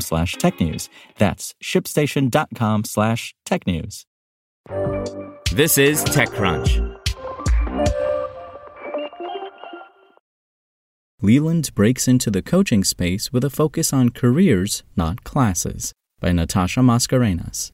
slash technews. That's shipstation.com slash technews. This is TechCrunch. Leland breaks into the coaching space with a focus on careers, not classes, by Natasha Mascarenhas.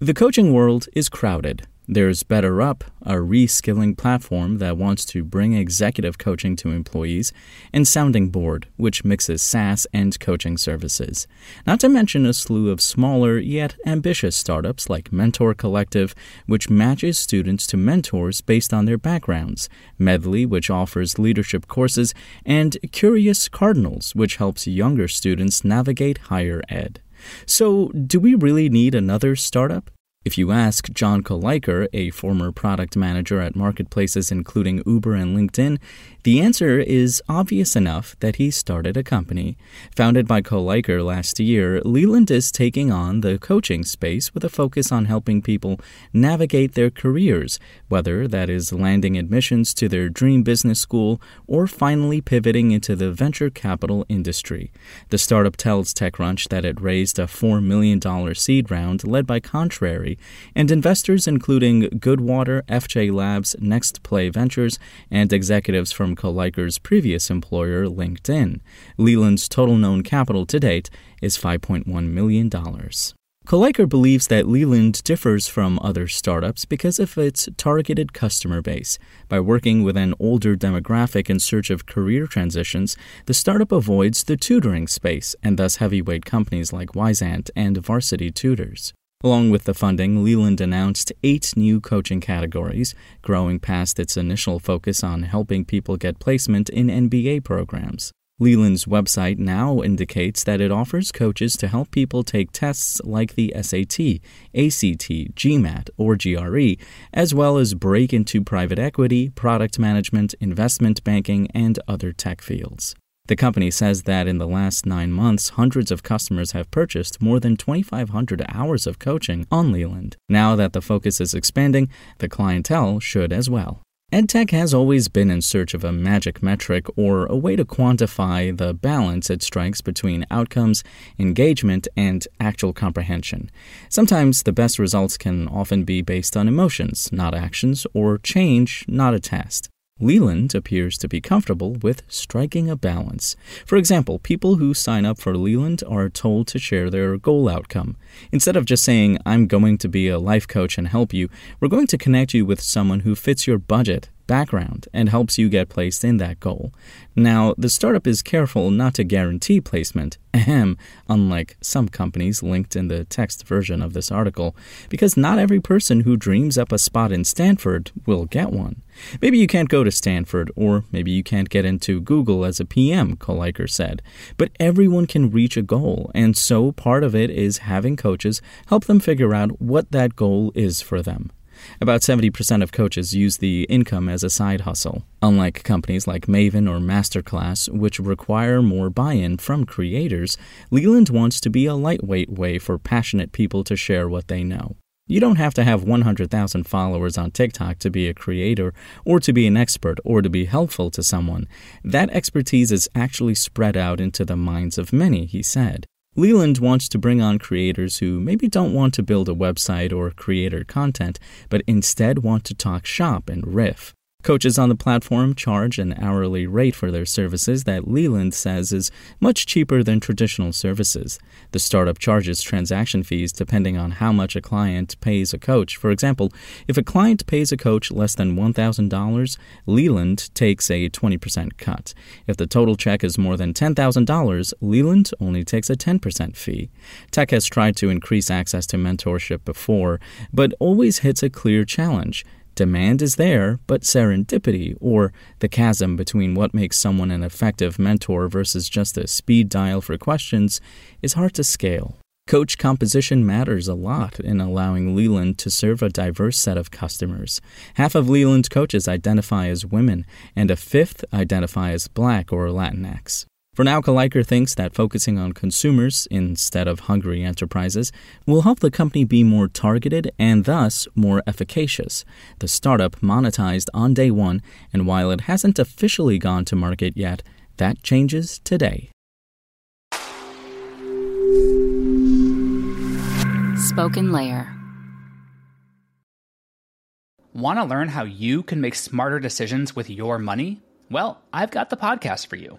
The coaching world is crowded. There's BetterUp, a reskilling platform that wants to bring executive coaching to employees, and Sounding Board, which mixes SaaS and coaching services. Not to mention a slew of smaller yet ambitious startups like Mentor Collective, which matches students to mentors based on their backgrounds, Medley, which offers leadership courses, and Curious Cardinals, which helps younger students navigate higher ed. So, do we really need another startup? If you ask John Koelliker, a former product manager at marketplaces including Uber and LinkedIn, the answer is obvious enough that he started a company. Founded by Colayker last year, Leland is taking on the coaching space with a focus on helping people navigate their careers, whether that is landing admissions to their dream business school or finally pivoting into the venture capital industry. The startup tells TechCrunch that it raised a $4 million seed round led by Contrary and investors including Goodwater, FJ Labs, Next Play Ventures, and executives from Koelliker's previous employer, LinkedIn. Leland's total known capital to date is $5.1 million. Colayker believes that Leland differs from other startups because of its targeted customer base. By working with an older demographic in search of career transitions, the startup avoids the tutoring space and thus heavyweight companies like Wyzant and Varsity Tutors. Along with the funding, Leland announced eight new coaching categories, growing past its initial focus on helping people get placement in MBA programs. Leland's website now indicates that it offers coaches to help people take tests like the SAT, ACT, GMAT, or GRE, as well as break into private equity, product management, investment banking, and other tech fields. The company says that in the last nine months, hundreds of customers have purchased more than 2,500 hours of coaching on Leland. Now that the focus is expanding, the clientele should as well. EdTech has always been in search of a magic metric or a way to quantify the balance it strikes between outcomes, engagement, and actual comprehension. Sometimes the best results can often be based on emotions, not actions, or change, not a test. Leland appears to be comfortable with striking a balance. For example, people who sign up for Leland are told to share their goal outcome. Instead of just saying, I'm going to be a life coach and help you, we're going to connect you with someone who fits your budget background and helps you get placed in that goal. Now, the startup is careful not to guarantee placement, ahem, unlike some companies linked in the text version of this article, because not every person who dreams up a spot in Stanford will get one. Maybe you can't go to Stanford, or maybe you can't get into Google as a PM, Koelliker said. But everyone can reach a goal, and so part of it is having coaches help them figure out what that goal is for them. About 70% of coaches use the income as a side hustle, unlike companies like Maven or Masterclass, which require more buy in from creators. Leland wants to be a lightweight way for passionate people to share what they know. You don't have to have 100,000 followers on TikTok to be a creator, or to be an expert, or to be helpful to someone. That expertise is actually spread out into the minds of many, he said. Leland wants to bring on creators who maybe don't want to build a website or creator content, but instead want to talk shop and riff. Coaches on the platform charge an hourly rate for their services that Leland says is much cheaper than traditional services. The startup charges transaction fees depending on how much a client pays a coach. For example, if a client pays a coach less than $1,000, Leland takes a 20% cut. If the total check is more than $10,000, Leland only takes a 10% fee. Tech has tried to increase access to mentorship before, but always hits a clear challenge. Demand is there, but serendipity, or the chasm between what makes someone an effective mentor versus just a speed dial for questions, is hard to scale. Coach composition matters a lot in allowing Leland to serve a diverse set of customers. Half of Leland's coaches identify as women, and a fifth identify as Black or Latinx. Vernauke Leiker thinks that focusing on consumers instead of hungry enterprises will help the company be more targeted and thus more efficacious. The startup monetized on day one, and while it hasn't officially gone to market yet, that changes today. Spoken Layer. Want to learn how you can make smarter decisions with your money? Well, I've got the podcast for you.